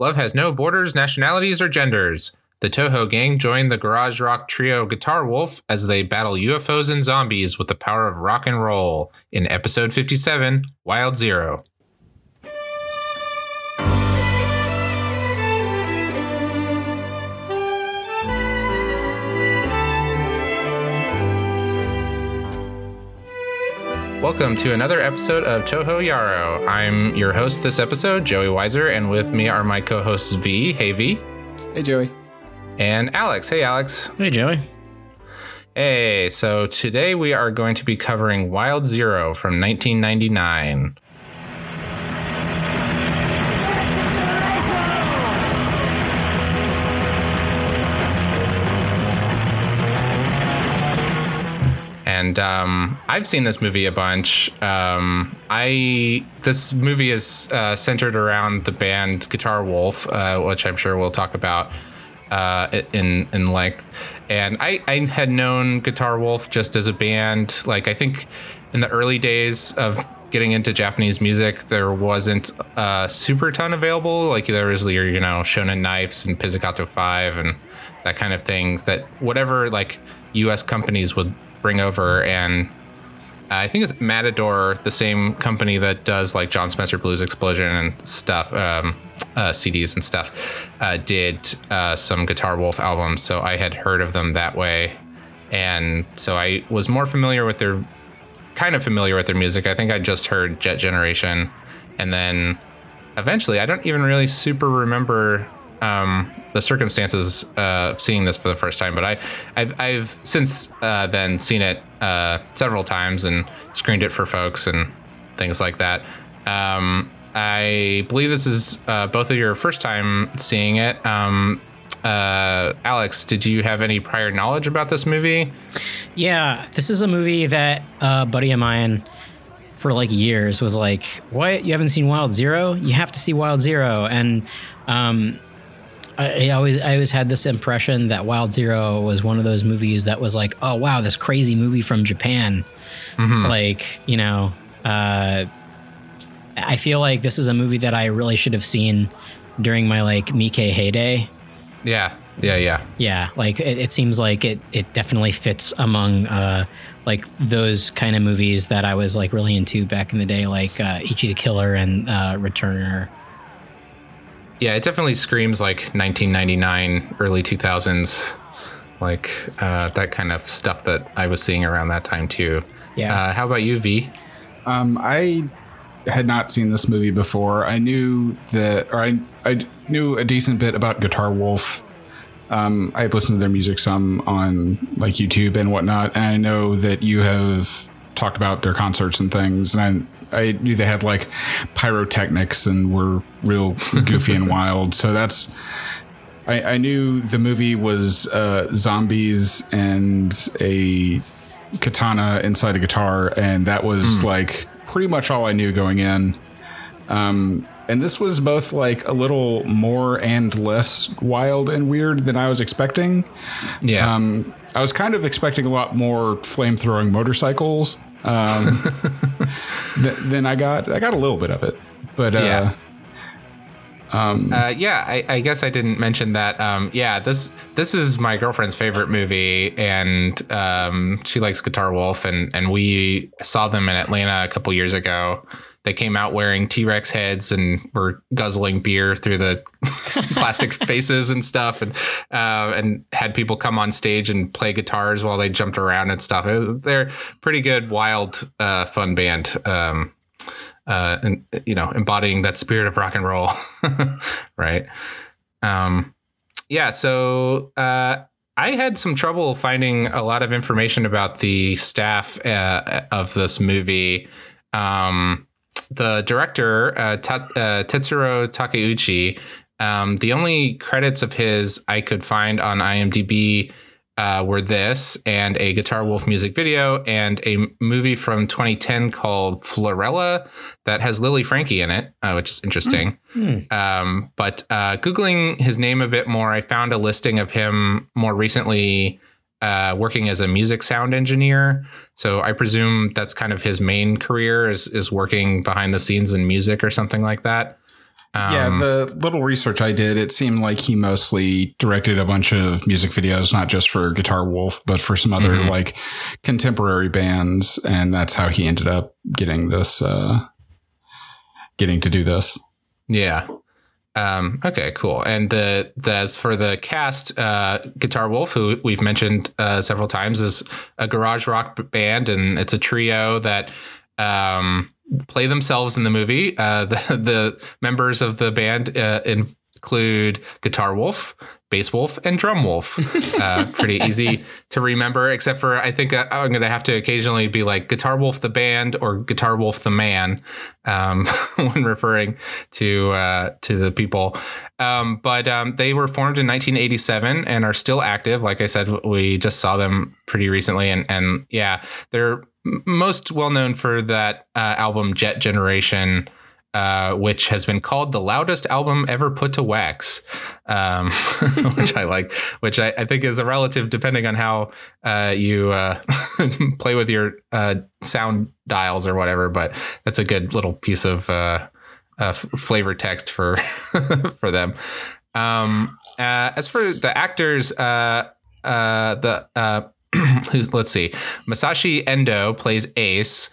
Love has no borders, nationalities, or genders. The Toho gang join the garage rock trio Guitar Wolf as they battle UFOs and zombies with the power of rock and roll in episode 57, Wild Zero. Welcome to another episode of Toho Yaro. I'm your host this episode, Joey Weiser, and with me are my co hosts V. Hey, V. Hey, Joey. And Alex. Hey, Alex. Hey, Joey. Hey, so today we are going to be covering Wild Zero from 1999. Um, I've seen this movie a bunch. Um, I this movie is uh, centered around the band Guitar Wolf, uh, which I'm sure we'll talk about uh, in in length. And I, I had known Guitar Wolf just as a band. Like I think in the early days of getting into Japanese music, there wasn't a super ton available. Like there was your you know Shonen Knives and Pizzicato Five and that kind of things. That whatever like U.S. companies would bring over and I think it's Matador, the same company that does like Jon Spencer Blues Explosion and stuff, um, uh, CDs and stuff, uh, did uh, some Guitar Wolf albums. So I had heard of them that way. And so I was more familiar with their, kind of familiar with their music. I think I just heard Jet Generation. And then eventually, I don't even really super remember um, the circumstances uh, of seeing this for the first time, but I, I've, I've since uh, then seen it uh, several times and screened it for folks and things like that. Um, I believe this is uh, both of your first time seeing it. Um, uh, Alex, did you have any prior knowledge about this movie? Yeah, this is a movie that a buddy of mine for like years was like, "What? You haven't seen Wild Zero? You have to see Wild Zero. And um, I, I, always I always had this impression that Wild Zero was one of those movies that was like, oh wow, this crazy movie from Japan. Mm-hmm. Like you know, uh, I feel like this is a movie that I really should have seen during my like Miike heyday. Yeah, yeah, yeah, yeah. Like it, it seems like it it definitely fits among uh, like those kind of movies that I was like really into back in the day, like uh, Ichi the Killer and uh, Returner. Yeah, it definitely screams like 1999, early 2000s, like uh, that kind of stuff that I was seeing around that time too. Yeah. Uh, how about you, V? Um, I had not seen this movie before. I knew that, or I, I knew a decent bit about Guitar Wolf. Um, I had listened to their music some on like YouTube and whatnot, and I know that you have talked about their concerts and things, and I knew they had like pyrotechnics and were real goofy and wild. So that's I, I knew the movie was uh, zombies and a katana inside a guitar, and that was mm. like pretty much all I knew going in. Um, and this was both like a little more and less wild and weird than I was expecting. Yeah. Um, I was kind of expecting a lot more flame throwing motorcycles um, th- then I got I got a little bit of it, but uh, yeah. Um, uh, yeah, I, I, guess I didn't mention that. Um, yeah, this this is my girlfriend's favorite movie, and um, she likes Guitar Wolf, and and we saw them in Atlanta a couple years ago, they came out wearing T Rex heads and were guzzling beer through the plastic faces and stuff, and uh, and had people come on stage and play guitars while they jumped around and stuff. It was they're pretty good, wild, uh, fun band. Um, uh, and you know, embodying that spirit of rock and roll, right? Um, yeah. So uh, I had some trouble finding a lot of information about the staff uh, of this movie. Um, the director uh, Ta- uh, Tetsuro Takeuchi. Um, the only credits of his I could find on IMDb uh, were this and a Guitar Wolf music video and a movie from 2010 called Florella that has Lily Franky in it, uh, which is interesting. Mm-hmm. Um, but uh, Googling his name a bit more, I found a listing of him more recently uh, working as a music sound engineer. So I presume that's kind of his main career is is working behind the scenes in music or something like that. yeah, Um, the little research I did, it seemed like he mostly directed a bunch of music videos, not just for Guitar Wolf, but for some other Mhm. like contemporary bands, and that's how he ended up getting this, uh, getting to do this. Yeah. Um, okay, cool. And the, the as for the cast, uh, Guitar Wolf, who we've mentioned uh, several times, is a garage rock band, and it's a trio that um, play themselves in the movie. Uh, the, the members of the band uh, include Guitar Wolf, Bass Wolf, and Drum Wolf. Uh, pretty easy to remember, except for I think uh, I'm going to have to occasionally be like Guitar Wolf the band or Guitar Wolf the man um, when referring to uh, to the people. Um, but um, they were formed in 1987 and are still active. Like I said, we just saw them pretty recently, and and yeah, they're most well known for that uh, album Jet Generation. Uh, which has been called the loudest album ever put to wax, um, which I like, which I, I think is a relative depending on how uh, you uh, play with your uh, sound dials or whatever. But that's a good little piece of uh, f- flavor text for for them. Um, as for the actors, the let's see, Masashi Endo plays Ace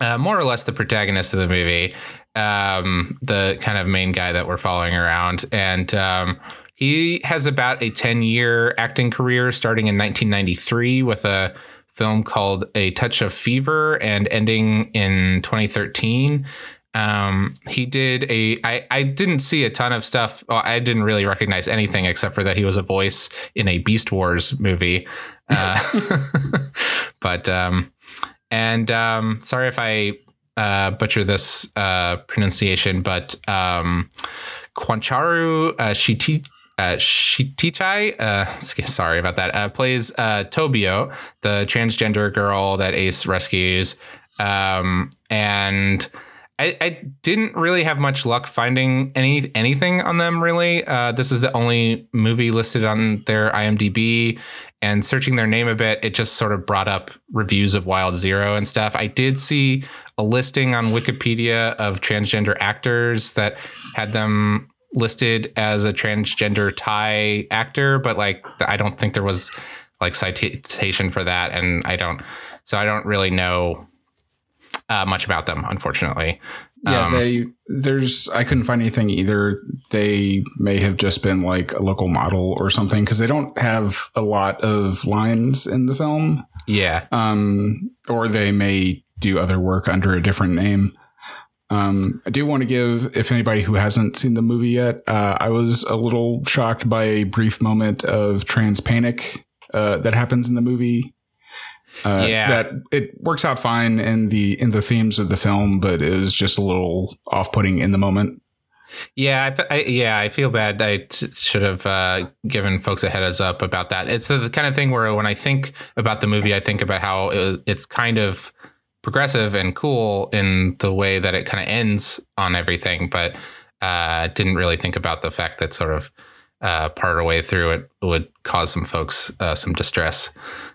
uh, more or less the protagonist of the movie, um, the kind of main guy that we're following around. And um, he has about a 10 year acting career starting in 1993 with a film called A Touch of Fever and ending in 2013. Um, he did a. I, I didn't see a ton of stuff. Well, I didn't really recognize anything except for that he was a voice in a Beast Wars movie. Uh, but um, and um, sorry if I uh, butcher this uh, pronunciation, but um, Kwancharu uh, Shiti. Uh, Shitichai, uh, sorry about that, uh, plays uh, Tobio, the transgender girl that Ace rescues. Um, and I, I didn't really have much luck finding any anything on them really. Uh, this is the only movie listed on their IMDb, and searching their name a bit, it just sort of brought up reviews of Wild Zero and stuff. I did see a listing on Wikipedia of transgender actors that had them listed as a transgender Thai actor, but like I don't think there was like citation for that, and I don't, so I don't really know uh, much about them, unfortunately. Yeah, Um, they there's I couldn't find anything either. They may have just been like a local model or something because they don't have a lot of lines in the film. Yeah, Um, or they may do other work under a different name. Um, I do want to give, if anybody who hasn't seen the movie yet, uh, I was a little shocked by a brief moment of trans panic uh, that happens in the movie. Uh, Yeah. that it works out fine in the in the themes of the film, but is just a little off putting in the moment. yeah, I, I, yeah. I feel bad. I t- should have uh, given folks a heads up about that. It's the kind of thing where when I think about the movie, I think about how it, it's kind of progressive and cool in the way that it kind of ends on everything, but uh, didn't really think about the fact that sort of uh, part of the way through it would cause some folks uh, some distress.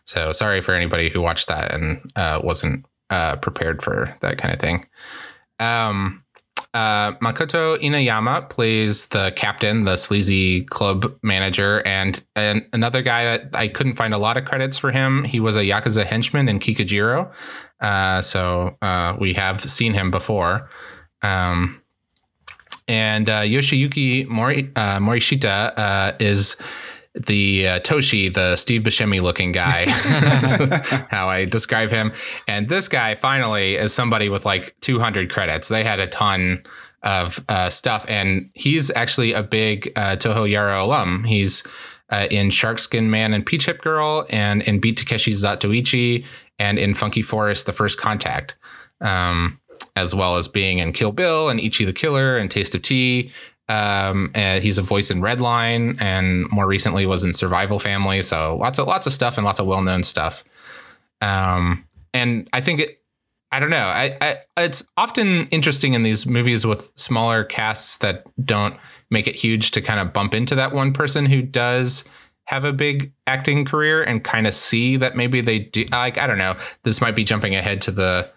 So sorry for anybody who watched that and uh, wasn't uh, prepared for that kind of thing. Um, uh, Makoto Inayama plays the captain, the sleazy club manager, and, and another guy that I couldn't find a lot of credits for him. He was a Yakuza henchman in Kikujiro. Uh, so we have seen him before. Um, and uh, Yoshiyuki Mori, uh, Morishita uh, is the uh, Toshi, the Steve Buscemi looking guy, how I describe him. And this guy finally is somebody with like 200 credits. They had a ton of uh, stuff, and he's actually a big uh, Toho Yaro alum. He's uh, in Sharkskin Man and Peach Hip Girl, and in Beat Takeshi's Zatoichi, and in Funky Forest, The First Contact. Um, as well as being in Kill Bill and Ichi the Killer and Taste of Tea. Um, he's a voice in Redline, and more recently was in Survival Family. So lots of lots of stuff and lots of well known stuff. Um, and I think it. I don't know. I, I it's often interesting in these movies with smaller casts that don't make it huge to kind of bump into that one person who does have a big acting career and kind of see that maybe they do. Like I don't know. This might be jumping ahead to the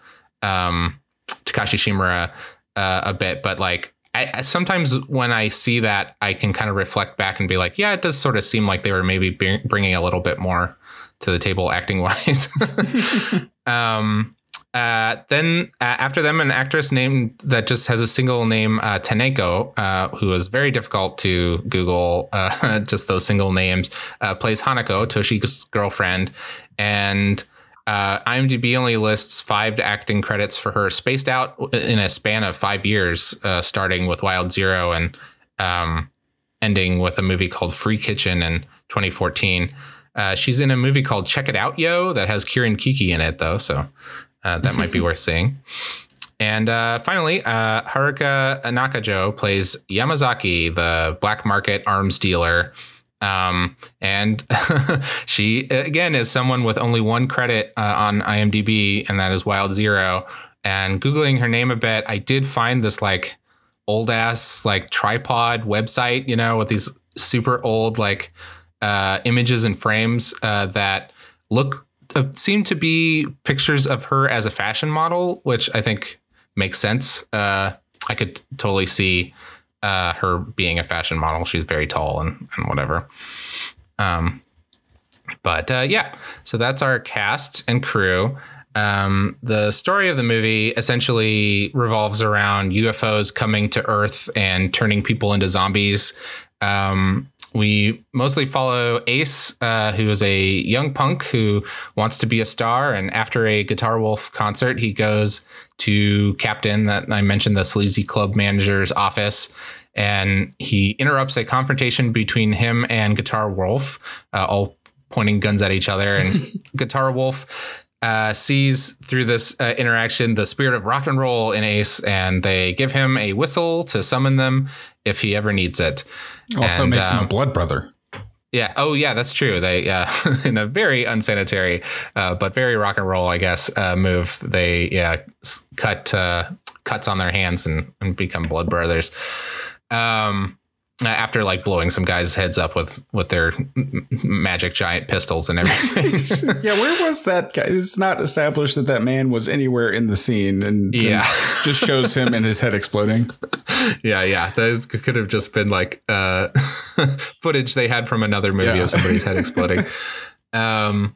um, Takashi Shimura uh, a bit, but like I, sometimes when I see that, I can kind of reflect back and be like, yeah, it does sort of seem like they were maybe bringing a little bit more to the table acting wise. um, uh, then uh, after them, an actress named that just has a single name, uh, Taneko, uh, who is very difficult to Google. Uh, just those single names uh, plays Hanako, Toshi's girlfriend, and uh, IMDb only lists five acting credits for her, spaced out in a span of five years, uh, starting with Wild Zero and um, ending with a movie called Free Kitchen in 2014. Uh, she's in a movie called Check It Out Yo that has Kieren Kiki in it, though, so uh, that might be worth seeing. And uh, finally, uh, Haruka Nakajo plays Yamazaki, the black market arms dealer um, and she again is someone with only one credit uh, on IMDb, and that is Wild Zero. And googling her name a bit, I did find this like old ass like tripod website, you know, with these super old like uh, images and frames uh, that look uh, seem to be pictures of her as a fashion model, which I think makes sense. Uh, I could totally see uh, her being a fashion model. She's very tall and, and whatever. Um, but uh, yeah, so that's our cast and crew. Um, the story of the movie essentially revolves around UFOs coming to Earth and turning people into zombies. Um, we mostly follow Ace, uh, who is a young punk who wants to be a star. And after a Guitar Wolf concert, he goes to Captain, that I mentioned, the sleazy club manager's office. And he interrupts a confrontation between him and Guitar Wolf, uh, all pointing guns at each other. And Guitar Wolf uh, sees through this uh, interaction the spirit of rock and roll in Ace, and they give him a whistle to summon them if he ever needs it. Also and, makes um, him a um, blood brother. Yeah. Oh, yeah. That's true. They, uh, in a very unsanitary, uh, but very rock and roll, I guess, uh, move. They, yeah, cut uh, cuts on their hands and, and become blood brothers. Um, after like blowing some guys' heads up with with their magic giant pistols and everything. yeah, where was that guy? It's not established that that man was anywhere in the scene, and yeah, just shows him and his head exploding. Yeah, yeah, that could have just been like uh, footage they had from another movie yeah. of somebody's head exploding. Um,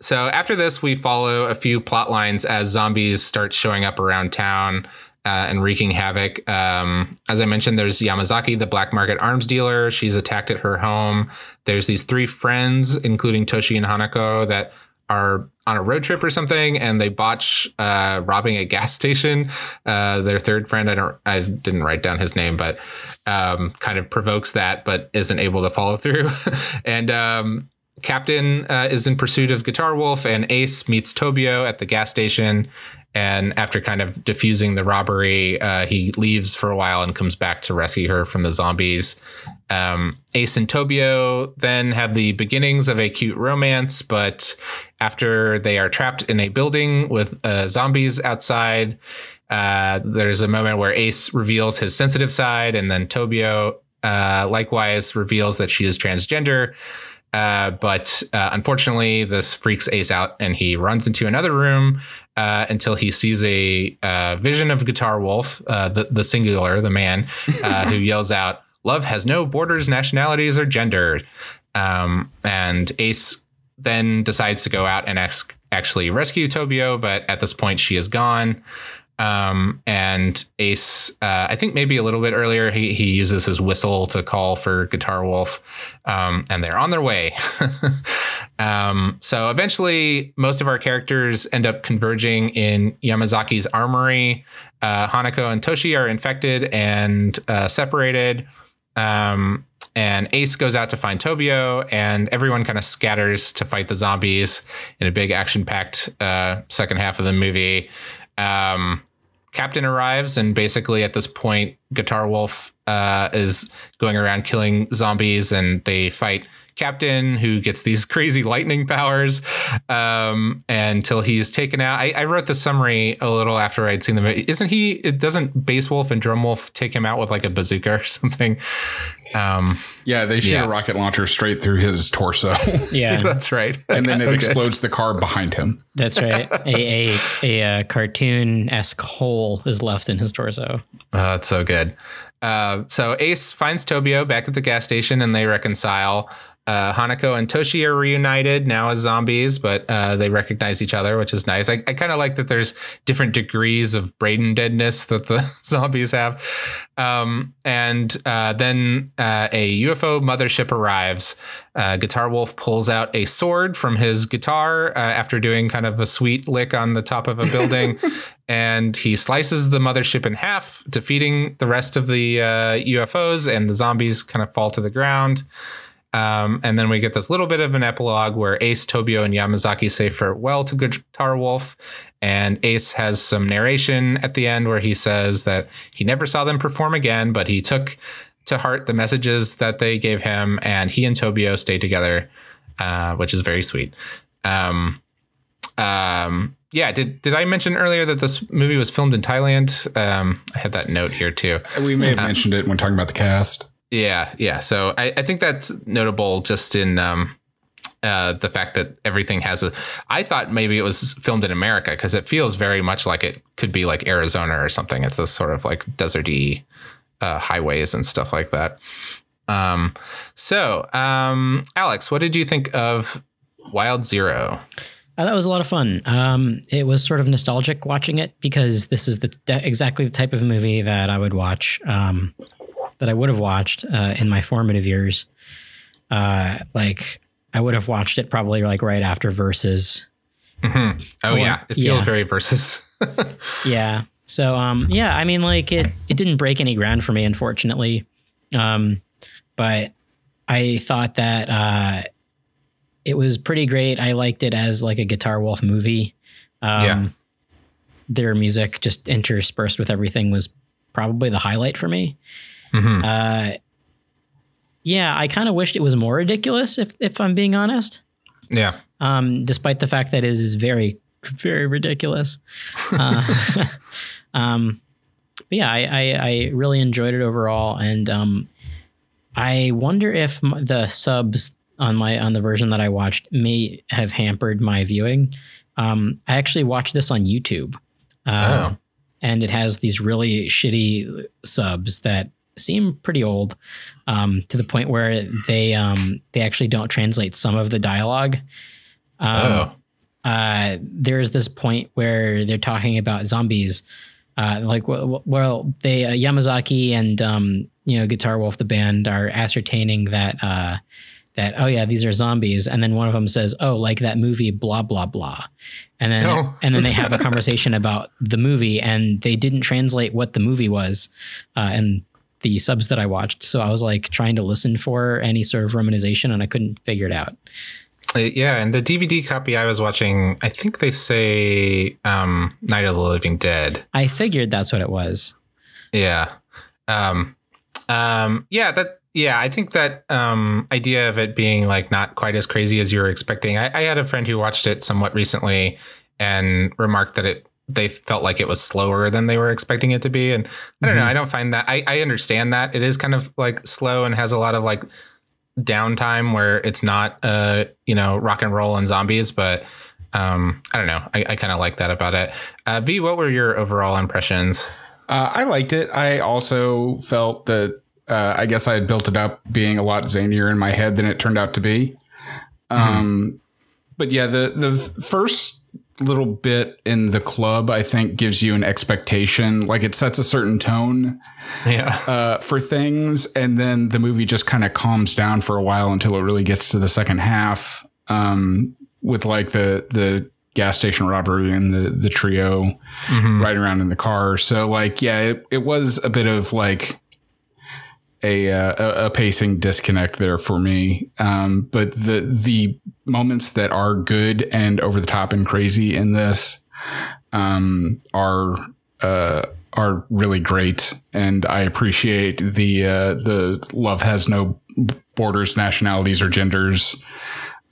so after this, we follow a few plot lines as zombies start showing up around town uh, and wreaking havoc. Um, as I mentioned, there's Yamazaki, the black market arms dealer. She's attacked at her home. There's these three friends, including Toshi and Hanako, that are on a road trip or something, and they botch uh, robbing a gas station. Uh, their third friend, I don't, I didn't write down his name, but um, kind of provokes that, but isn't able to follow through. and um, Captain uh, is in pursuit of Guitar Wolf, and Ace meets Tobio at the gas station. And after kind of defusing the robbery, uh, he leaves for a while and comes back to rescue her from the zombies. Um, Ace and Tobio then have the beginnings of a cute romance, but after they are trapped in a building with uh, zombies outside, uh, there's a moment where Ace reveals his sensitive side, and then Tobio uh, likewise reveals that she is transgender. Uh, but uh, unfortunately, this freaks Ace out and he runs into another room uh, until he sees a uh, vision of Guitar Wolf, uh, the, the singular, the man, uh, who yells out, Love has no borders, nationalities, or gender. Um, and Ace then decides to go out and ex- actually rescue Tobio, but at this point, she is gone. Um, and Ace, uh, I think maybe a little bit earlier, he, he uses his whistle to call for Guitar Wolf, um, and they're on their way. um, so eventually, most of our characters end up converging in Yamazaki's armory. Uh, Hanako and Toshi are infected and uh, separated. Um, and Ace goes out to find Tobio, and everyone kind of scatters to fight the zombies in a big action packed uh, second half of the movie. Um, Captain arrives, and basically at this point, Guitar Wolf uh, is going around killing zombies, and they fight Captain, who gets these crazy lightning powers um, until he's taken out. I, I, wrote the summary a little after I'd seen the movie. Isn't he? It doesn't Bass Wolf and Drum Wolf take him out with like a bazooka or something? Um, Yeah, they shoot Yeah. a rocket launcher straight through his torso, Yeah, that's right. and then So it good. explodes the car behind him. that's right. A a, a, uh cartoon esque hole is left in his torso. Oh, it's so good. Uh, so Ace finds Tobio back at the gas station and they reconcile. Uh, Hanako and Toshi are reunited now as zombies, but uh, they recognize each other, which is nice. I, I kind of like that there's different degrees of Braden deadness that the zombies have. Um, and uh, then uh, a UFO mothership arrives. Uh, Guitar Wolf pulls out a sword from his guitar uh, after doing kind of a sweet lick on the top of a building. and he slices the mothership in half, defeating the rest of the uh, UFOs, and the zombies kind of fall to the ground. Um, and then we get this little bit of an epilogue where Ace, Tobio, and Yamazaki say farewell to Guitar Wolf. And Ace has some narration at the end where he says that he never saw them perform again, but he took to heart the messages that they gave him, and he and Tobio stayed together, uh, which is very sweet. Um, um, yeah, did did I mention earlier that this movie was filmed in Thailand? Um, I had that note here too. We may have mentioned it when talking about the cast. Yeah, yeah. So I, I think that's notable just in um, uh, the fact that everything has a. I thought maybe it was filmed in America because it feels very much like it could be like Arizona or something. It's a sort of like deserty uh, highways and stuff like that. Um, so, um, Alex, what did you think of Wild Zero? Uh, that was a lot of fun. Um, it was sort of nostalgic watching it because this is the de- exactly the type of movie that I would watch, um, that I would have watched uh, in my formative years. Uh, like I would have watched it probably like right after Versus. Oh yeah, it feels yeah. very versus. Yeah. So um, yeah, I mean like it it didn't break any ground for me, unfortunately. Um, but I thought that uh, it was pretty great. I liked it as like a Guitar Wolf movie. Um, Yeah. Their music just interspersed with everything was probably the highlight for me. Mhm. Uh, yeah, I kind of wished it was more ridiculous, if if I'm being honest. yeah, Um, despite the fact that it is very, very ridiculous. Uh, um, but yeah, I, I, I really enjoyed it overall, and um, I wonder if the subs on my on the version that I watched may have hampered my viewing. Um, I actually watched this on YouTube, uh, Oh. and it has these really shitty subs that seem pretty old, um, to the point where they um, they actually don't translate some of the dialogue. Um, oh, uh, there's this point where they're talking about zombies. Uh, like, well, well they uh, Yamazaki and um, you know Guitar Wolf, the band, are ascertaining that uh, that oh yeah, these are zombies, and then one of them says, oh, like that movie, blah blah blah, and then Oh. and then they have a conversation about the movie, and they didn't translate what the movie was, uh, and the subs that I watched. So I was like trying to listen for any sort of romanization, and I couldn't figure it out. Uh, yeah, and the DVD copy I was watching, I think they say um, Night of the Living Dead. I figured that's what it was. Yeah. Um, um, yeah, that yeah, I think that um, idea of it being like not quite as crazy as you were expecting. I, I had a friend who watched it somewhat recently and remarked that it they felt like it was slower than they were expecting it to be. And I don't know, I don't find that I, I understand that. It is kind of like slow and has a lot of like downtime where it's not uh, you know, rock and roll and zombies, but um, I don't know. I, I kind of like that about it. Uh, v, what were your overall impressions? Uh, I liked it. I also felt that uh, I guess I had built it up being a lot zanier in my head than it turned out to be. Um, but yeah, the the first little bit in the club I think gives you an expectation, like it sets a certain tone Yeah. uh, for things, and then the movie just kind of calms down for a while until it really gets to the second half um, with like the the gas station robbery and the the trio riding around in the car. So like yeah, it, it was a bit of like a, uh, a pacing disconnect there for me. Um, but the the moments that are good and over the top and crazy in this um, are uh, are really great, and I appreciate the uh, the love has no borders, nationalities, or genders,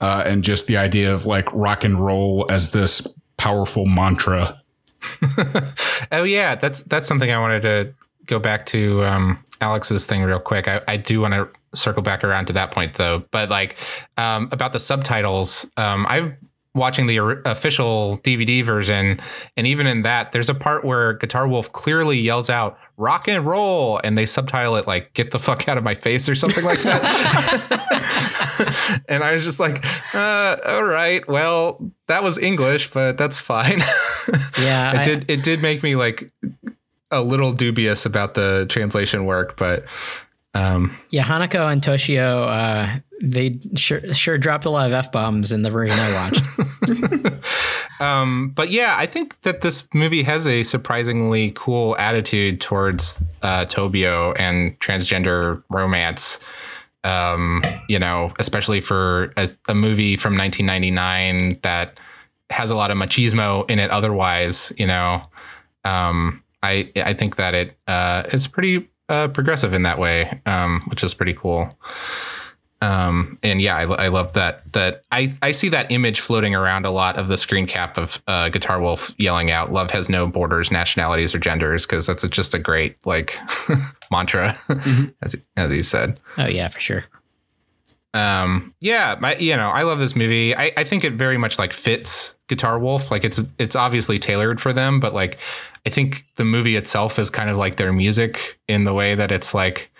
uh, and just the idea of like rock and roll as this powerful mantra. Oh yeah, that's that's something I wanted to go back to um, Alex's thing real quick. I, I do want to circle back around to that point though. But like um, about the subtitles, um, I've watching the official DVD version, and even in that, there's a part where Guitar Wolf clearly yells out "rock and roll," and they subtitle it like "get the fuck out of my face" or something like that. and I was just like, uh, "All right, well, that was English, but that's fine." Yeah, it I- did. It did make me like a little dubious about the translation work, but um, Yeah, Hanako and Toshio, uh, they sure sure dropped a lot of f bombs in the version I watched. Um, but yeah, I think that this movie has a surprisingly cool attitude towards uh, Tobio and transgender romance. Um, you know, especially for a, a movie from 1999 that has a lot of machismo in it. Otherwise, you know, um, I I think that it uh, is pretty uh, progressive in that way, um, which is pretty cool. Um, and yeah, I, I love that. That I, I see that image floating around a lot of the screen cap of uh, Guitar Wolf yelling out "Love has no borders, nationalities, or genders" because that's a, just a great like mantra, as as you said. oh yeah, for sure. Um, yeah, my, you know, I love this movie. I, I think it very much like fits Guitar Wolf. Like it's it's obviously tailored for them, but like I think the movie itself is kind of like their music in the way that it's like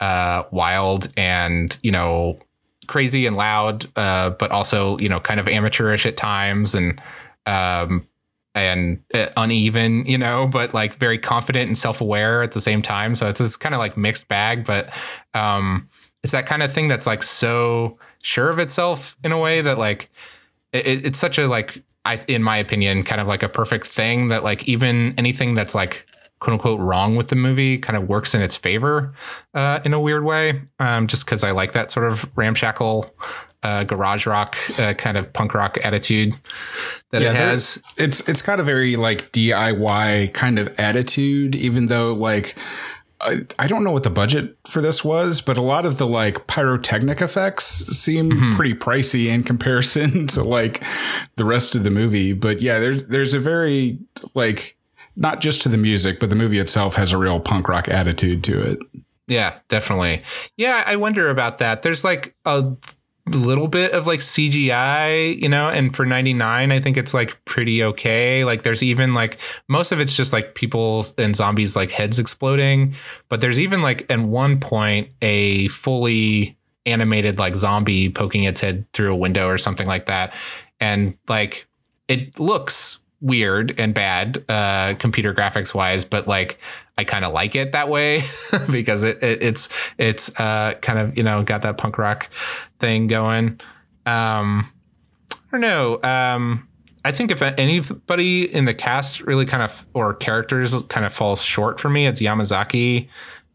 uh, wild and you know crazy and loud, uh, but also you know kind of amateurish at times and um, and uh, uneven, you know, but like very confident and self aware at the same time. So it's this kind of like mixed bag, but um, it's that kind of thing that's like so sure of itself in a way that like it, it's such a like I in my opinion kind of like a perfect thing that like even anything that's like quote unquote wrong with the movie kind of works in its favor uh, in a weird way um, just because I like that sort of ramshackle uh, garage rock uh, kind of punk rock attitude that it has. It's it's got a very like DIY kind of attitude, even though like I, I don't know what the budget for this was, but a lot of the like pyrotechnic effects seem mm-hmm. pretty pricey in comparison to like the rest of the movie. But yeah, there's there's a very like not just to the music, but the movie itself has a real punk rock attitude to it. Yeah, definitely. Yeah, I wonder about that. There's like a little bit of like CGI, you know, and for 99, I think it's like pretty okay. Like there's even like most of it's just like people and zombies like heads exploding, but there's even like at one point a fully animated like zombie poking its head through a window or something like that. And like it looks weird and bad uh computer graphics wise but like i kind of like it that way because it, it it's it's uh kind of you know got that punk rock thing going. Um i don't know um i think if anybody in the cast really kind of or characters kind of falls short for me it's yamazaki.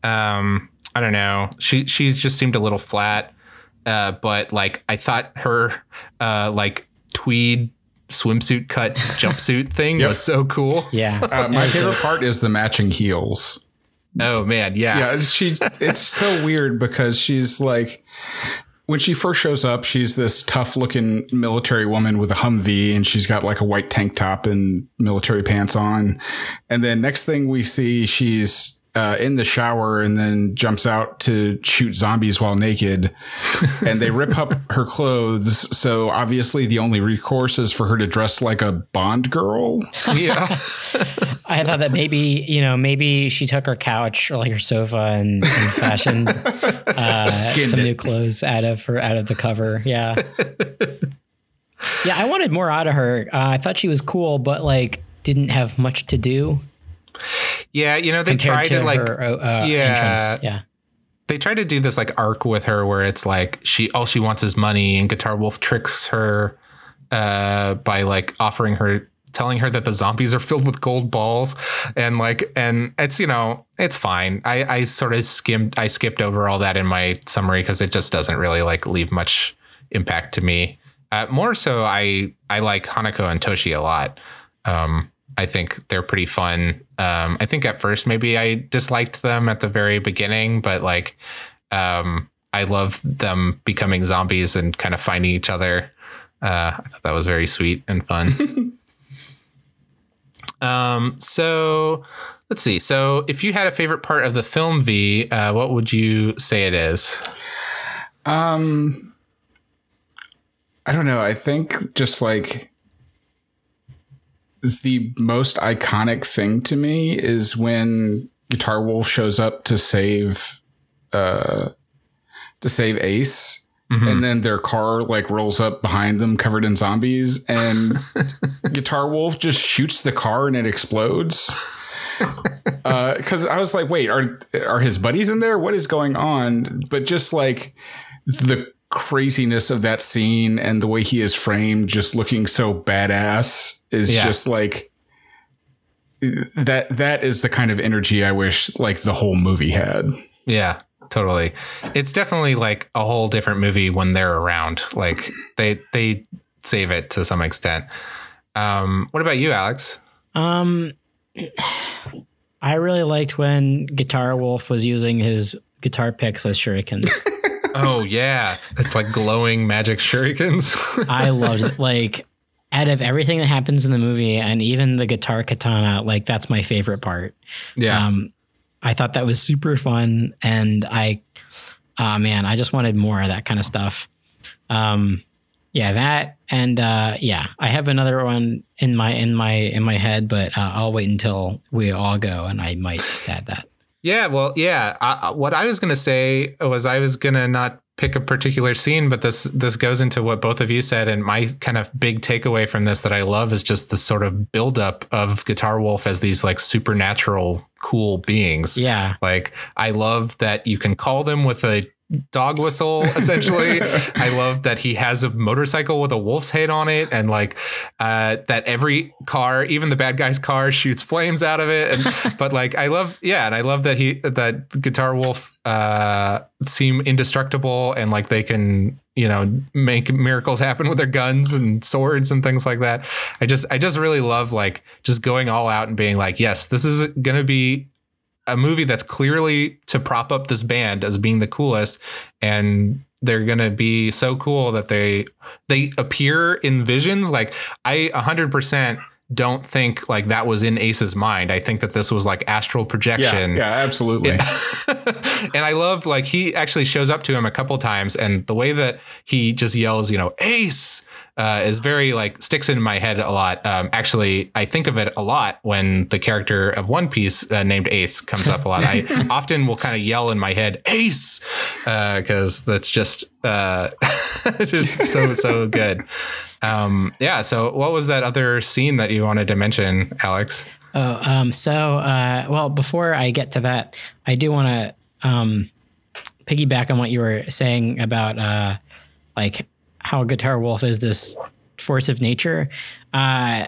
Um i don't know. She she's just seemed a little flat uh but like i thought her uh like tweed swimsuit cut jumpsuit thing was so cool. Yeah. Uh, my favorite part is the matching heels. Oh man, yeah. Yeah, she. It's so weird because she's like, when she first shows up, she's this tough looking military woman with a Humvee, and she's got like a white tank top and military pants on. And then next thing we see, she's uh, in the shower and then jumps out to shoot zombies while naked. and they rip up her clothes. So obviously, the only recourse is for her to dress like a Bond girl. Yeah. I thought that maybe, you know, maybe she took her couch or like her sofa and, and fashioned uh, some it. new clothes out of her out of the cover. Yeah. yeah, I wanted more out of her. Uh, I thought she was cool, but like didn't have much to do Yeah, you know, they tried to to like her uh, yeah. entrance. Yeah. they tried to do this like arc with her where it's like she all she wants is money and Guitar Wolf tricks her uh by like offering her telling her that the zombies are filled with gold balls and like and it's you know it's fine i i sort of skimmed i skipped over all that in my summary because it just doesn't really like leave much impact to me uh, more so i i like hanako and toshi a lot um i think they're pretty fun um i think at first maybe i disliked them at the very beginning but like um i love them becoming zombies and kind of finding each other uh i thought that was very sweet and fun Um, so let's see. So, if you had a favorite part of the film, V, uh, what would you say it is? Um, I don't know. I think just like the most iconic thing to me is when Guitar Wolf shows up to save, uh, to save Ace. And then their car like rolls up behind them covered in zombies and Guitar Wolf just shoots the car and it explodes. Uh, cause I was like, wait, are, are his buddies in there? What is going on? But just like the craziness of that scene and the way he is framed, just looking so badass is Yeah. just like, that, that is the kind of energy I wish like the whole movie had. Yeah, totally. It's definitely like a whole different movie when they're around. Like they they save it to some extent. Um, what about you, Alex? Um, I really liked when Guitar Wolf was using his guitar picks as shurikens. Oh yeah, it's like glowing magic shurikens. I loved it. Like, out of everything that happens in the movie, and even the guitar katana, like that's my favorite part. yeah, Um, I thought that was super fun, and I, uh, man, I just wanted more of that kind of stuff. Um, yeah, that and uh, yeah, I have another one in my in my in my head, but uh, I'll wait until we all go, and I might just add that. Yeah. Well, yeah. I, what I was gonna say was I was gonna not pick a particular scene, but this this goes into what both of you said, and my kind of big takeaway from this that I love is just the sort of buildup of Guitar Wolf as these like supernatural cool beings. Yeah, Like I love that you can call them with a dog whistle essentially. I love that he has a motorcycle with a wolf's head on it and like uh that every car, even the bad guy's car shoots flames out of it and but like I love yeah, and I love that he that Guitar Wolf uh seem indestructible and like they can you know make miracles happen with their guns and swords and things like that. I just I just really love like just going all out and being like yes, this is going to be a movie that's clearly to prop up this band as being the coolest and they're going to be so cool that they they appear in visions. Like i 100% don't think like that was in ace's mind. I think that this was like astral Yeah, projection yeah, absolutely. and I love like he actually shows up to him a couple times, and the way that he just yells, you know, Ace, uh, is very like sticks in my head a lot. Um, actually, I think of it a lot when the character of One Piece uh, named Ace comes up a lot. I often will kind of yell in my head, Ace, because that's just uh, just so so good. Um, yeah. So, what was that other scene that you wanted to mention, Alex? Oh, um, so uh, well, before I get to that, I do want to um, piggyback on what you were saying about uh, like how Guitar Wolf is this force of nature. Uh,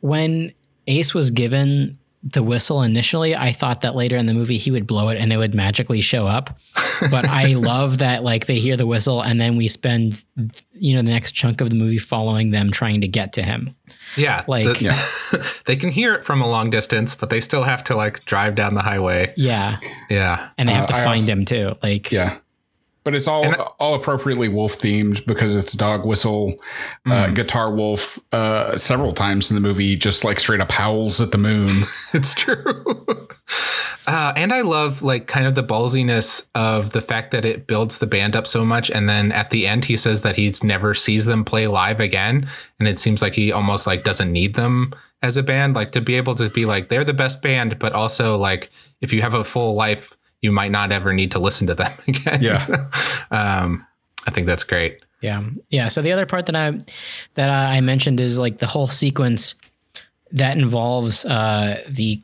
when Ace was given the whistle initially, I thought that later in the movie he would blow it and they would magically show up. But I love that like they hear the whistle and then we spend you know the next chunk of the movie following them trying to get to him. Yeah, Like- the- they can hear it from a long distance, but they still have to like drive down the highway. Yeah. Yeah, and they have Uh, to I find also- him too. Like, Yeah. But it's all all appropriately wolf themed because it's dog whistle, uh, guitar wolf. Uh, several times in the movie, just like straight up howls at the moon. it's true. uh, and I love like kind of the ballsiness of the fact that it builds the band up so much, and then at the end he says that he's never sees them play live again, and it seems like he almost like doesn't need them as a band, like to be able to be like they're the best band, but also like if you have a full life, you might not ever need to listen to them again. Yeah. um, I think that's great. yeah, yeah. So the other part that I that I mentioned is like the whole sequence that involves uh, the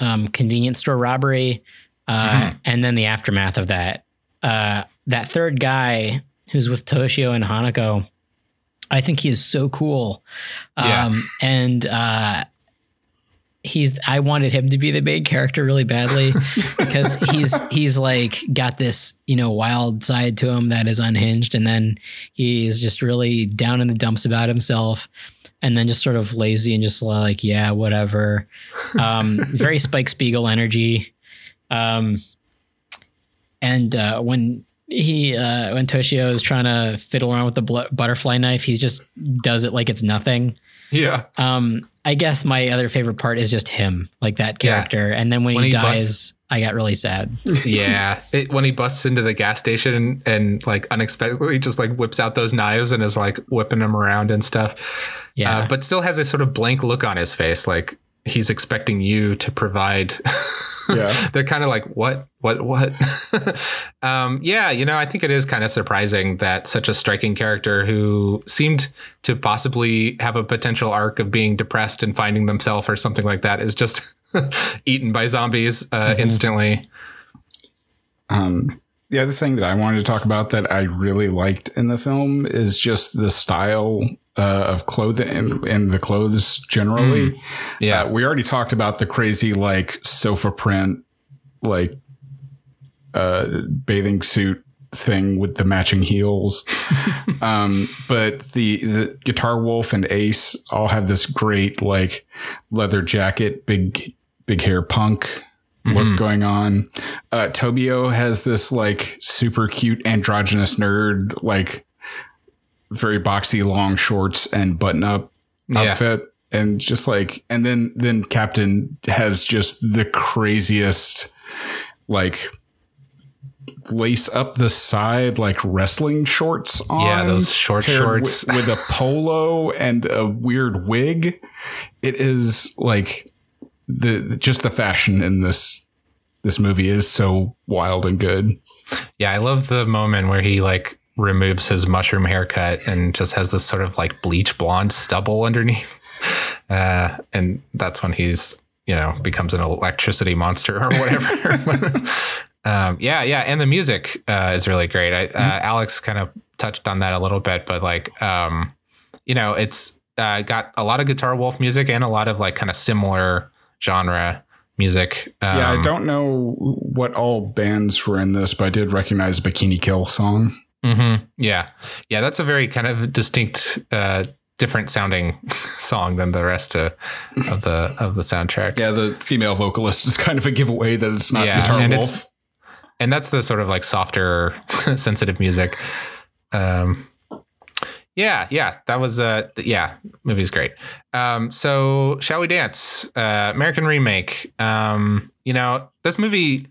um, convenience store robbery, uh, and then the aftermath of that. Uh, that third guy who's with Toshio and Hanako, I think he is so cool. Yeah. Um, and uh, he's I wanted him to be the main character really badly because he's he's like got this you know wild side to him that is unhinged. And then he's just really down in the dumps about himself and then just sort of lazy and just like yeah whatever. Um very spike spiegel energy. Um and uh when he uh, when Toshio is trying to fiddle around with the bl- butterfly knife, he just does it like it's nothing. Yeah. Um, I guess my other favorite part is just him, like that Yeah. character. And then when, When he, he dies, busts- I got really sad. Yeah. It, when he busts into the gas station and, and like unexpectedly just like whips out those knives and is like whipping them around and stuff. Yeah. Uh, but still has a sort of blank look on his face. Like he's expecting you to provide. Yeah. They're kind of like, what, what, what? um, yeah, you know, I think it is kind of surprising that such a striking character who seemed to possibly have a potential arc of being depressed and finding themselves or something like that is just eaten by zombies uh, instantly. Um, the other thing that I wanted to talk about that I really liked in the film is just the style uh, of clothing and, and the clothes generally. Yeah. Uh, we already talked about the crazy like sofa print, like uh, bathing suit thing with the matching heels. um, but the the Guitar Wolf and Ace all have this great like leather jacket, big big hair punk look going on. Uh, Tobio has this like super cute androgynous nerd, like very boxy long shorts and button up Yeah. outfit. And just like, and then, then Captain has just the craziest, like, lace up the side, like wrestling shorts on. Yeah, those short shorts. With, with a polo and a weird wig. It is like, the just the fashion in this this movie is so wild and good. Yeah, I love the moment where he like removes his mushroom haircut and just has this sort of like bleach blonde stubble underneath. Uh, and that's when he's, you know, becomes an electricity monster or whatever. um, yeah, yeah. And the music uh, is really great. I, uh, Alex kind of touched on that a little bit, but like, um, you know, it's uh, got a lot of Guitar Wolf music and a lot of like kind of similar genre music. Um, yeah, I don't know what all bands were in this, but I did recognize Bikini Kill song. hmm Yeah, yeah, that's a very kind of distinct, uh, different sounding song than the rest of, of the of the soundtrack. Yeah, the female vocalist is kind of a giveaway that it's not Yeah, Guitar and Wolf. and that's the sort of like softer, sensitive music. Um, yeah, yeah, that was uh, yeah, movie's great. Um, so shall we dance? Uh, American remake. Um, you know, this movie.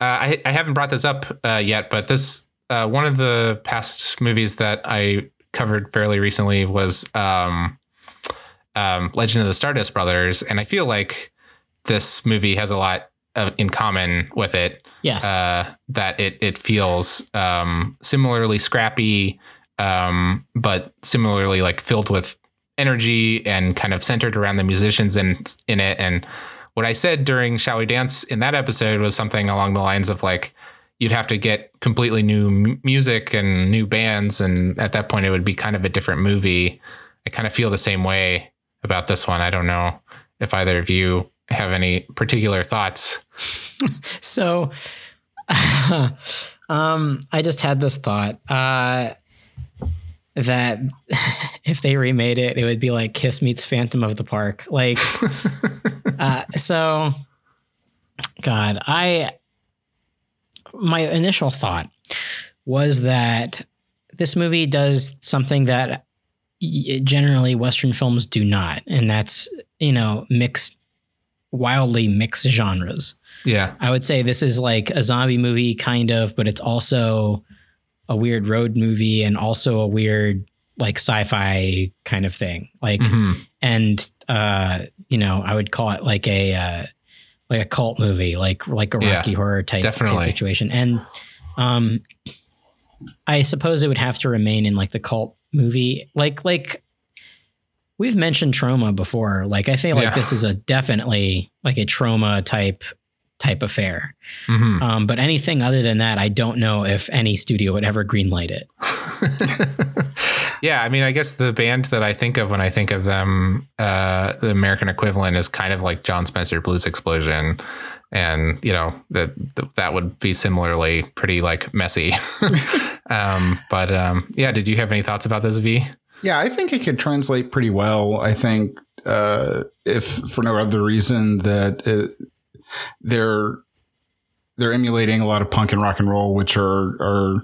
Uh, I I haven't brought this up uh, yet, but this uh, one of the past movies that I covered fairly recently was um, um, Legend of the Stardust Brothers, and I feel like this movie has a lot of, in common with it Yes. uh, that it it feels um, similarly scrappy, um, but similarly like filled with energy and kind of centered around the musicians in in it. And what I said during Shall We Dance in that episode was something along the lines of like you'd have to get completely new m- music and new bands, and at that point it would be kind of a different movie. I kind of feel the same way about this one. I don't know if either of you have any particular thoughts. So, um, I just had this thought uh, that if they remade it, it would be like Kiss meets Phantom of the Park. Like, uh, so, God, I my initial thought was that this movie does something that generally Western films do not, and that's you know mixed, wildly mixed genres. Yeah. I would say this is like a zombie movie, kind of, but it's also a weird road movie and also a weird like sci-fi kind of thing. Like, Mhm. and uh, you know, I would call it like a uh, like a cult movie, like like a Yeah, Rocky Horror type, type situation. And um, I suppose it would have to remain in like the cult movie, like like. We've mentioned Troma before. Like I feel like Yeah. this is a definitely like a Troma type type affair. Mhm. Um, but anything other than that, I don't know if any studio would ever greenlight it. yeah, I mean, I guess the band that I think of when I think of them, uh, the American equivalent is kind of like Jon Spencer Blues Explosion, and you know that that would be similarly pretty like messy. um, but um, yeah, did you have any thoughts about this V? Yeah, I think it could translate pretty well. I think uh, if for no other reason that it, they're they're emulating a lot of punk and rock and roll, which are are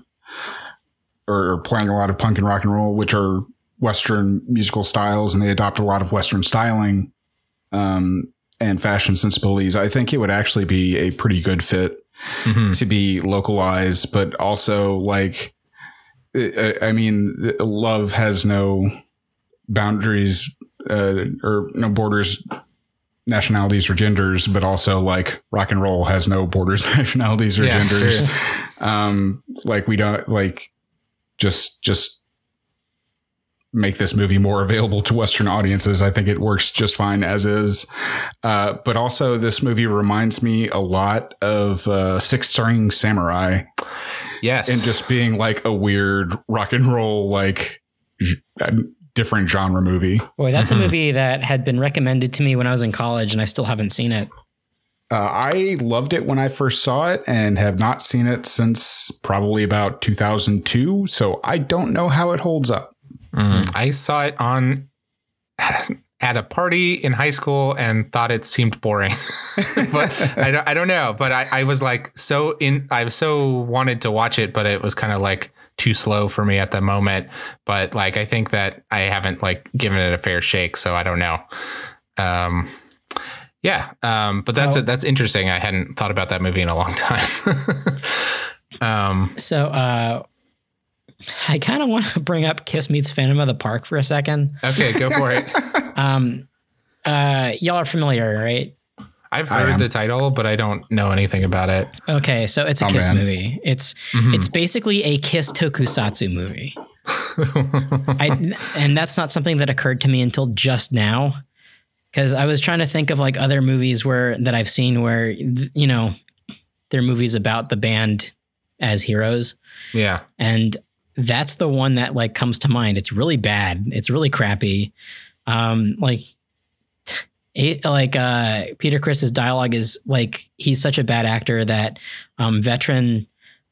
or playing a lot of punk and rock and roll, which are Western musical styles, and they adopt a lot of Western styling um, and fashion sensibilities. I think it would actually be a pretty good fit Mhm. to be localized, but also like, I I mean, love has no boundaries uh, or no borders, nationalities or genders, but also like rock and roll has no borders, nationalities or Yeah, genders. sure. Um, like we don't like just just make this movie more available to Western audiences. I think it works just fine as is. Uh, but also, this movie reminds me a lot of uh, Six String Samurai Yes. and just being like a weird rock and roll, like uh, different genre movie. Boy, that's Mhm. a movie that had been recommended to me when I was in college, and I still haven't seen it. Uh, I loved it when I first saw it and have not seen it since probably about 2002. So I don't know how it holds up. Mhm. I saw it on at a party in high school and thought it seemed boring. but I don't, I don't know. But I, I was like so in I was so wanted to watch it, but it was kind of like too slow for me at the moment. But like I think that I haven't like given it a fair shake, so I don't know. Um yeah. Um but that's Oh. that's interesting. I hadn't thought about that movie in a long time. um So, uh, I kind of want to bring up Kiss Meets Phantom of the Park for a second. okay, go for it. Um, uh, y'all are familiar, right? I've heard the title, but I don't know anything about it. Okay, so it's a Oh, Kiss man. movie. It's Mhm. it's basically a Kiss tokusatsu movie. I and that's not something that occurred to me until just now because I was trying to think of like other movies where that I've seen where you know they're movies about the band as heroes yeah. and that's the one that like comes to mind. It's really bad. It's really crappy. Um, like, it, like uh, Peter Criss's dialogue is like he's such a bad actor that um, veteran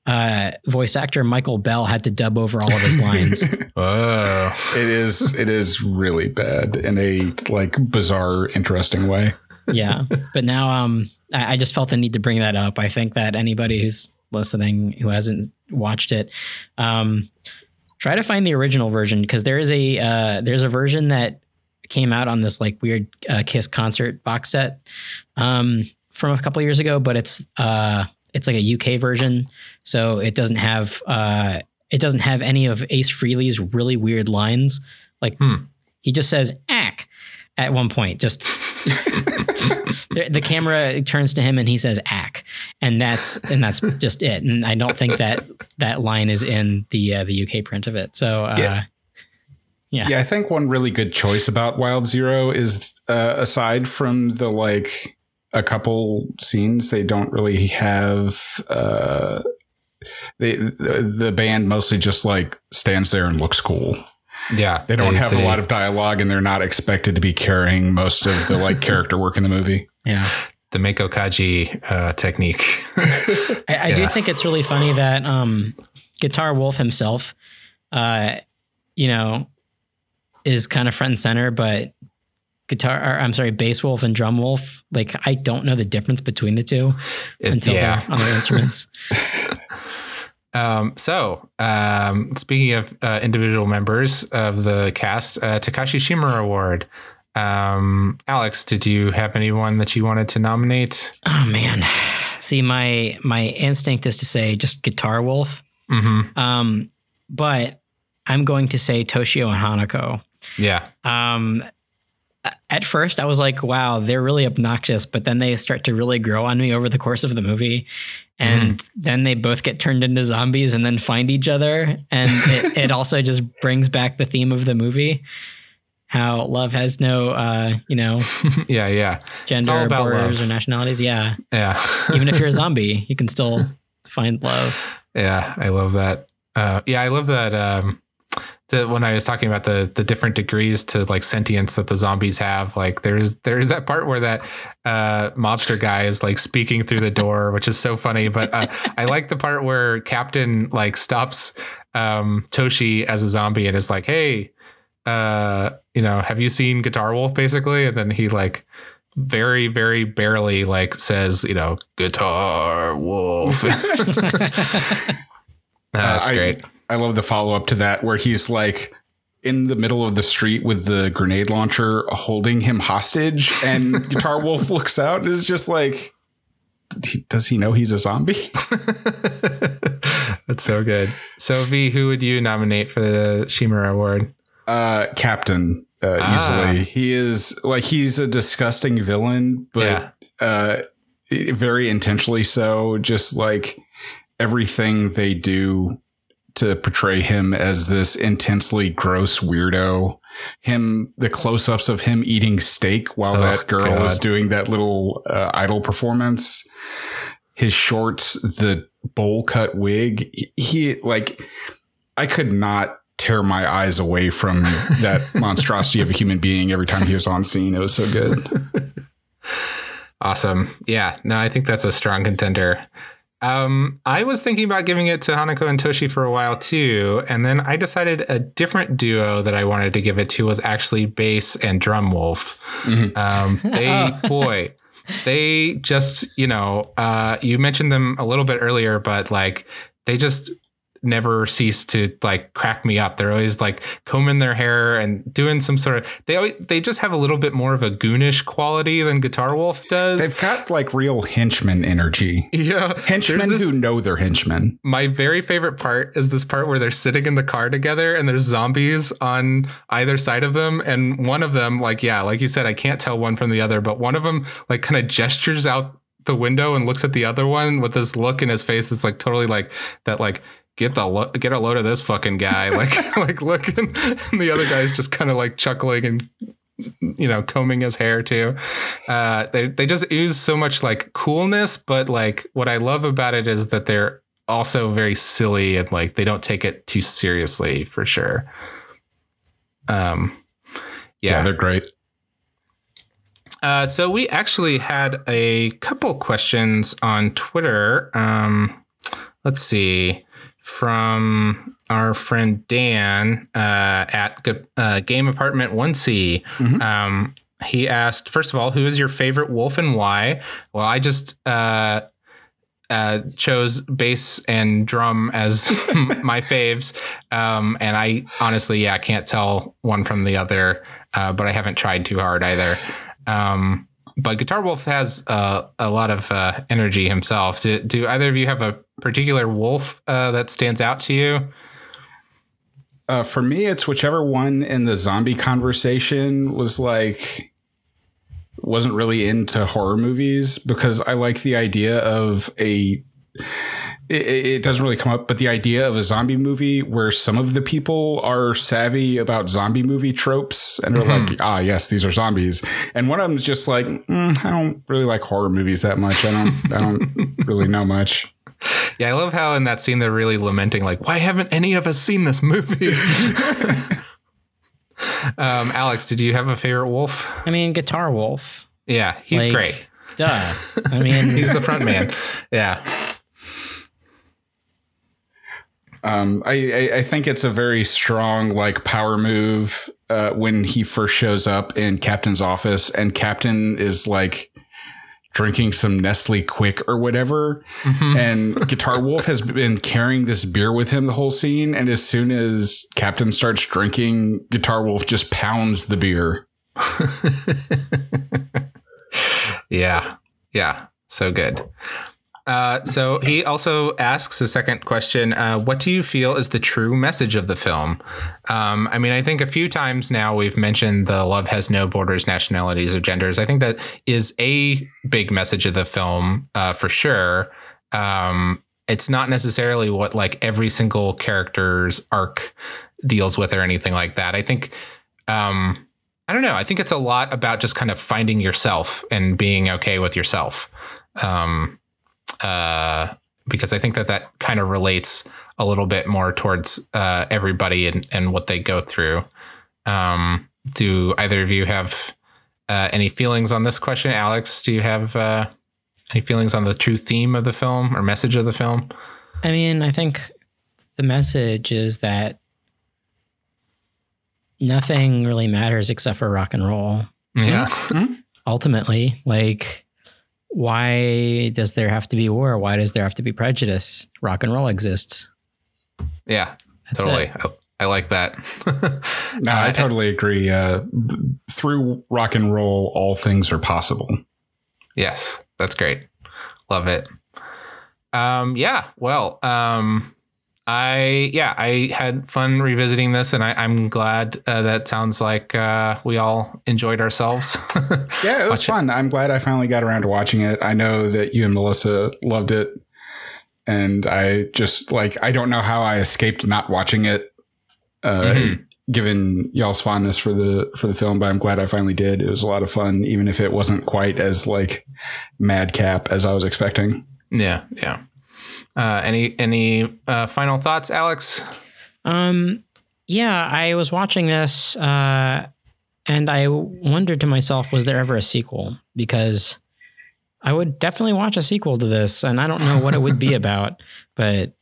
uh, voice actor Michael Bell had to dub over all of his lines. Oh. It is it is really bad in a like bizarre, interesting way. yeah, but now um, I, I just felt the need to bring that up. I think that anybody who's listening who hasn't watched it, um, try to find the original version because there is a uh, there's a version that came out on this like weird uh, Kiss concert box set um, from a couple years ago, but it's uh, it's like a UK version, so it doesn't have uh, it doesn't have any of Ace Frehley's really weird lines. Like Hmm. he just says "ack" at one point, just the, the camera turns to him and he says "ack," and that's and that's just it. And I don't think that that line is in the uh, the UK print of it. So uh, Yeah. Yeah. Yeah, I think one really good choice about Wild Zero is uh, aside from the like a couple scenes, they don't really have. Uh, they the, the band mostly just like stands there and looks cool. Yeah. They don't have a lot of dialogue, and they're not expected to be carrying most of the like character work in the movie. yeah. the Meiko Kaji uh, technique. I, I do think it's really funny that um, Guitar Wolf himself, uh, you know, is kind of front and center, but guitar, or, I'm sorry, bass wolf and drum wolf, like I don't know the difference between the two It- until yeah. they're on their instruments. Um, so, um, speaking of uh, individual members of the cast, uh, Takashi Shimura Award. Um, Alex, did you have anyone that you wanted to nominate? Oh man, see my my instinct is to say just Guitar Wolf, Mm-hmm. um, but I'm going to say Toshio and Hanako. Yeah. Um, at first, I was like, "Wow, they're really obnoxious," but then they start to really grow on me over the course of the movie, and then they both get turned into zombies and then find each other, and it, it also just brings back the theme of the movie. How love has no, uh, you know, yeah. Yeah. gender, borders, love. or nationalities. Yeah, Yeah. even if you're a zombie, you can still find love. Yeah, I love that. Uh, yeah, I love that. Um, the, when I was talking about the the different degrees to like sentience that the zombies have, like there's there's that part where that uh, mobster guy is like speaking through the door, which is so funny. But uh, I like the part where Captain like stops um, Toshi as a zombie and is like, "Hey, uh, you know, have you seen Guitar Wolf?" Basically, and then he like very, very barely like says, you know, guitar wolf. That's I, great. I love the follow up to that where he's like in the middle of the street with the grenade launcher holding him hostage, and Guitar Wolf looks out and is just like, does he know he's a zombie? That's so good. So V, who would you nominate for the Shimura Award? Uh, Captain, uh, Ah. easily. He is like he's a disgusting villain, but Yeah. uh, very intentionally so. Just like everything they do to portray him as this intensely gross weirdo. Him, the close-ups of him eating steak while Oh, that girl God. is doing that little uh, idol performance. His shorts, the bowl cut wig. He, he like, I could not tear my eyes away from that monstrosity of a human being every time he was on scene. It was so good. Awesome. Yeah. No, I think that's a strong contender. Um, I was thinking about giving it to Hanako and Toshi for a while too, and then I decided a different duo that I wanted to give it to was actually Bass and Drum Wolf. Um, they, boy, they just, you know, uh, you mentioned them a little bit earlier, but like they just never cease to like crack me up. They're always like combing their hair and doing some sort of they always, they just have a little bit more of a goonish quality than Guitar Wolf does. They've got like real henchman energy. yeah. Henchmen this- who know they're henchmen. my very favorite part is this part where they're sitting in the car together and there's zombies on either side of them and one of them like yeah like you said i can't tell one from the other but one of them like kind of gestures out the window and looks at the other one with this look in his face that's like totally like that like get the lo- get a load of this fucking guy like like looking and the other guy's just kind of like chuckling and you know combing his hair too uh they, they just ooze so much like coolness but like what i love about it is that they're also very silly and like they don't take it too seriously for sure um Yeah, yeah, they're great. uh, so we actually had a couple questions on Twitter. Um, let's see, from our friend Dan uh, at G- uh, Game Apartment One C. Um, he asked, first of all, who is your favorite wolf and why? Well, I just uh, uh, chose bass and drum as my faves, um, and I honestly, yeah, can't tell one from the other. Uh, but I haven't tried too hard either. Um, but Guitar Wolf has uh, a lot of uh, energy himself. Do, do either of you have a particular wolf uh, that stands out to you? Uh, for me, it's whichever one in the zombie conversation was like wasn't really into horror movies because I like the idea of a. It, it doesn't really come up, but the idea of a zombie movie where some of the people are savvy about zombie movie tropes and are like, ah, yes, these are zombies, and one of them's just like, mm, I don't really like horror movies that much. I don't, I don't really know much. Yeah, I love how in that scene they're really lamenting, like, why haven't any of us seen this movie? um, Alex, did you have a favorite wolf? I mean, Guitar Wolf. Yeah, he's Like, great. Duh. I mean, He's the front man. Yeah. Um, I, I, I think it's a very strong like power move uh, when he first shows up in Captain's office, and Captain is like drinking some Nestle Quick or whatever, and Guitar Wolf has been carrying this beer with him the whole scene, and as soon as Captain starts drinking, Guitar Wolf just pounds the beer. Yeah. Yeah. So good. Uh, so he also asks a second question uh, What do you feel is the true message of the film? Um, I mean, I think a few times now we've mentioned the love has no borders, nationalities, or genders. I think that is a big message of the film uh, for sure. Um, it's not necessarily what like every single character's arc deals with or anything like that. I think um, I don't know. I think it's a lot about just kind of finding yourself and being okay with yourself. Um, uh, because I think that that kind of relates a little bit more towards uh, everybody and, and what they go through. Um, do either of you have uh, any feelings on this question? Alex, do you have uh, any feelings on the true theme of the film or message of the film? I mean, I think the message is that nothing really matters except for rock and roll. Yeah. ultimately, like, why does there have to be war? Why does there have to be prejudice? Rock and roll exists. Yeah, That's totally. I, I like that. No, I totally agree. Uh, th- through rock and roll, all things are possible. yes, that's great. Love it. Um, yeah. Well, um, I yeah, I had fun revisiting this, and I, I'm glad uh, that sounds like uh, we all enjoyed ourselves. Yeah, it was Watch it. fun. I'm glad I finally got around to watching it. I know that you and Melissa loved it. And I just like, I don't know how I escaped not watching it, uh, Mhm. given y'all's fondness for the, for the film, but I'm glad I finally did. It was a lot of fun, even if it wasn't quite as like madcap as I was expecting. yeah, yeah. Uh, any any uh, final thoughts, Alex? Um, yeah, I was watching this, uh, and I wondered to myself, was there ever a sequel? Because I would definitely watch a sequel to this, and I don't know what it would be about, but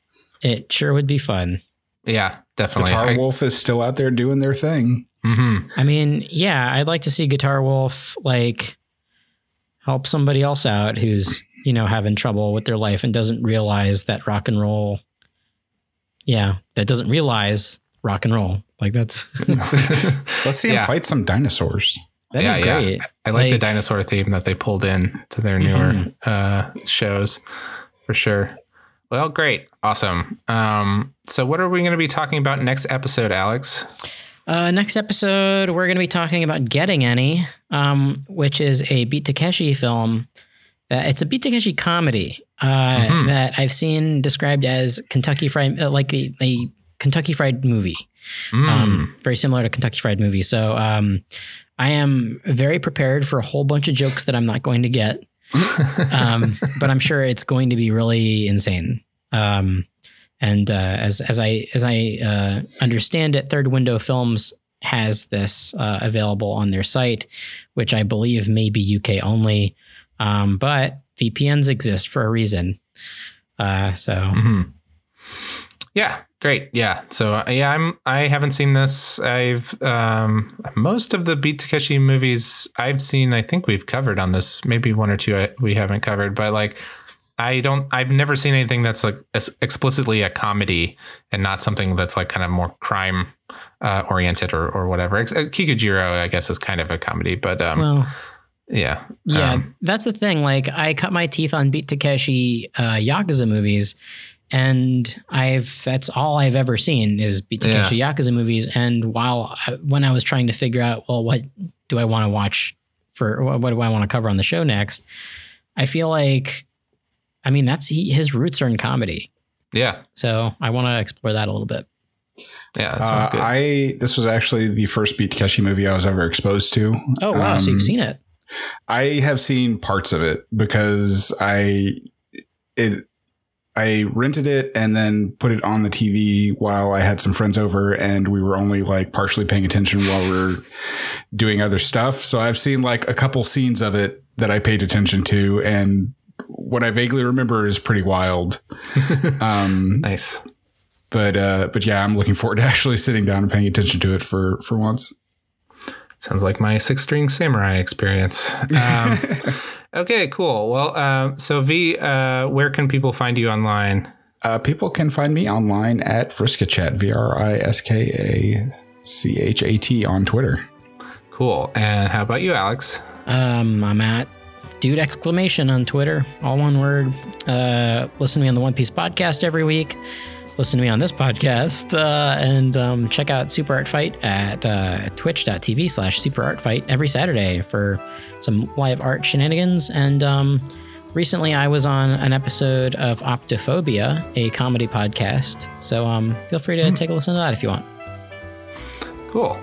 it sure would be fun. Yeah, definitely. Guitar I- Wolf is still out there doing their thing. mhm. I mean, yeah, I'd like to see Guitar Wolf like help somebody else out who's you know having trouble with their life and doesn't realize that rock and roll. Yeah, that doesn't realize rock and roll. Like that's Let's see him Yeah. fight some dinosaurs. that'd yeah, be great. yeah. I like, the dinosaur theme that they pulled in to their newer Mhm. uh, shows for sure. Well, great, awesome. Um, so, what are we going to be talking about next episode, Alex? Uh, next episode, we're going to be talking about Getting Any, um, which is a Beat Takeshi film. Uh, it's a Beat Takeshi comedy uh, Mhm. that I've seen described as Kentucky Fried, uh, like a, a Kentucky Fried movie, Mm, um, very similar to Kentucky Fried Movie. So um, I am very prepared for a whole bunch of jokes that I'm not going to get, um, but I'm sure it's going to be really insane. Um, and uh, as as I as I uh, understand it, Third Window Films has this uh, available on their site, which I believe may be UK only, um, but VPNs exist for a reason. Uh, so mhm. Yeah, great. Yeah. So uh, yeah, I'm. I haven't seen this. I've um, most of the Beat Takeshi movies I've seen. I think we've covered on this. Maybe one or two I, we haven't covered, but like. I don't. I've never seen anything that's like explicitly a comedy and not something that's like kind of more crime uh, oriented or or whatever. Uh, Kikujiro, I guess, is kind of a comedy, but um, well. Yeah, Yeah, Um, that's the thing. Like, I cut my teeth on Beat Takeshi uh, Yakuza movies, and I've that's all I've ever seen is Beat Takeshi Yakuza movies. And while I, when I was trying to figure out, well, what do I want to watch for? What, what do I want to cover on the show next? I feel like, I mean, that's he, his roots are in comedy, yeah, so I want to explore that a little bit. yeah. That sounds Uh, good. I this was actually the first Beat Takeshi movie I was ever exposed to. Oh wow! so Um, you've seen it? I have seen parts of it because I it I rented it and then put it on the TV while I had some friends over and we were only like partially paying attention while we are doing other stuff. So I've seen like a couple scenes of it that I paid attention to and what I vaguely remember is pretty wild. um, nice. but uh, but yeah, I'm looking forward to actually sitting down and paying attention to it for for once. Sounds like my six string samurai experience. Um, okay, cool. Well, uh, so V, uh, where can people find you online? Uh, people can find me online at Vriskachat, V R I S K A C H A T on Twitter. Cool. And how about you, Alex? Um, I'm at dude exclamation on Twitter, all one word. Uh, listen to me on the One Piece podcast every week. Listen to me on this podcast uh, and um, check out Super Art Fight at uh, twitch.tv slash Super Art Fight every Saturday for some live art shenanigans. And um, recently I was on an episode of Optophobia, a comedy podcast. So um, feel free to take a listen to that if you want. Cool.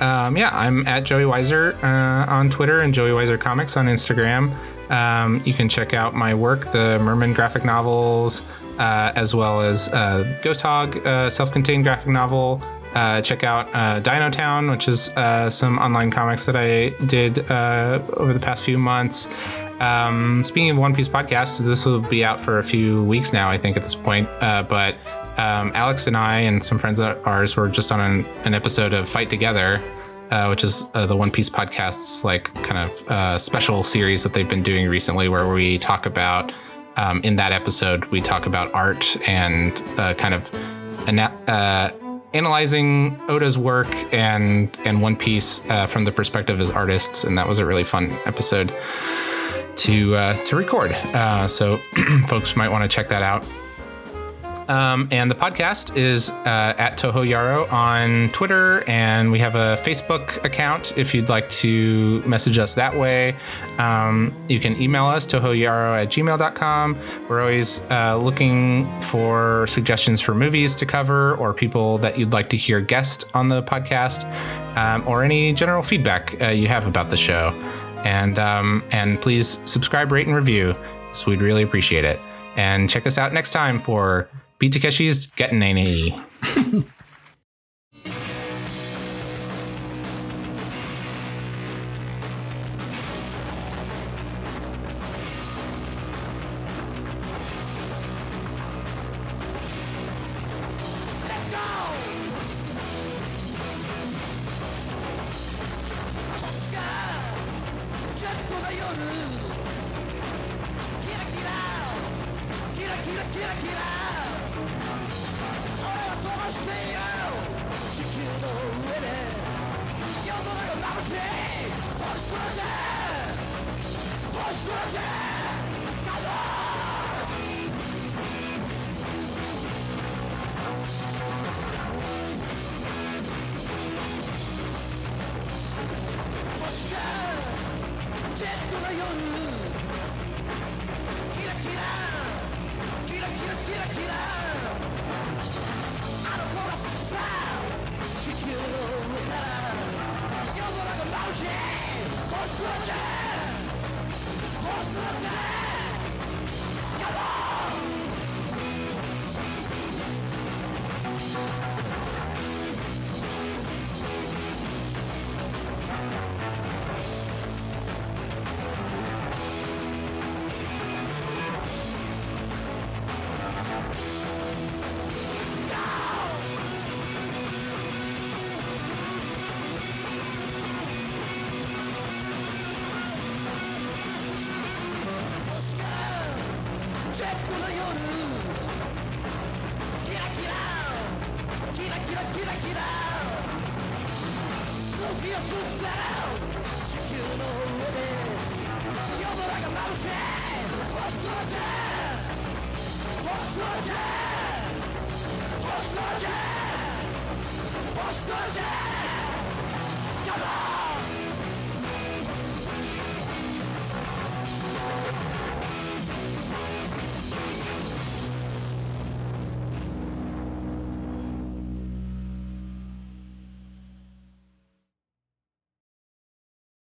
Um, yeah, I'm at Joey Weiser uh, on Twitter and Joey Weiser Comics on Instagram. Um, you can check out my work, the Mermin graphic novels, uh, as well as uh, Ghost Hog, uh, self-contained graphic novel. Uh, check out uh, Dino Town, which is some online comics that I did over the past few months. Um, speaking of One Piece podcasts, this will be out for a few weeks now, I think, at this point. But um, Alex and I and some friends of ours were just on an, an episode of Fight Together, uh, which is uh, the One Piece podcast's like kind of uh, special series that they've been doing recently, where we talk about. Um, in that episode, we talk about art and uh, kind of ana- uh, analyzing Oda's work and and One Piece uh, from the perspective as artists, and that was a really fun episode to uh, to record. Uh, so folks might want to check that out. Um, and the podcast is uh, at Toho Yaro on Twitter, and we have a Facebook account if you'd like to message us that way. Um, you can email us, tohoyaro at gmail.com. We're always uh, looking for suggestions for movies to cover or people that you'd like to hear guest on the podcast um, or any general feedback uh, you have about the show. And, um, and please subscribe, rate, and review. So we'd really appreciate it. And check us out next time for Beat Takeshi's Getting A. ット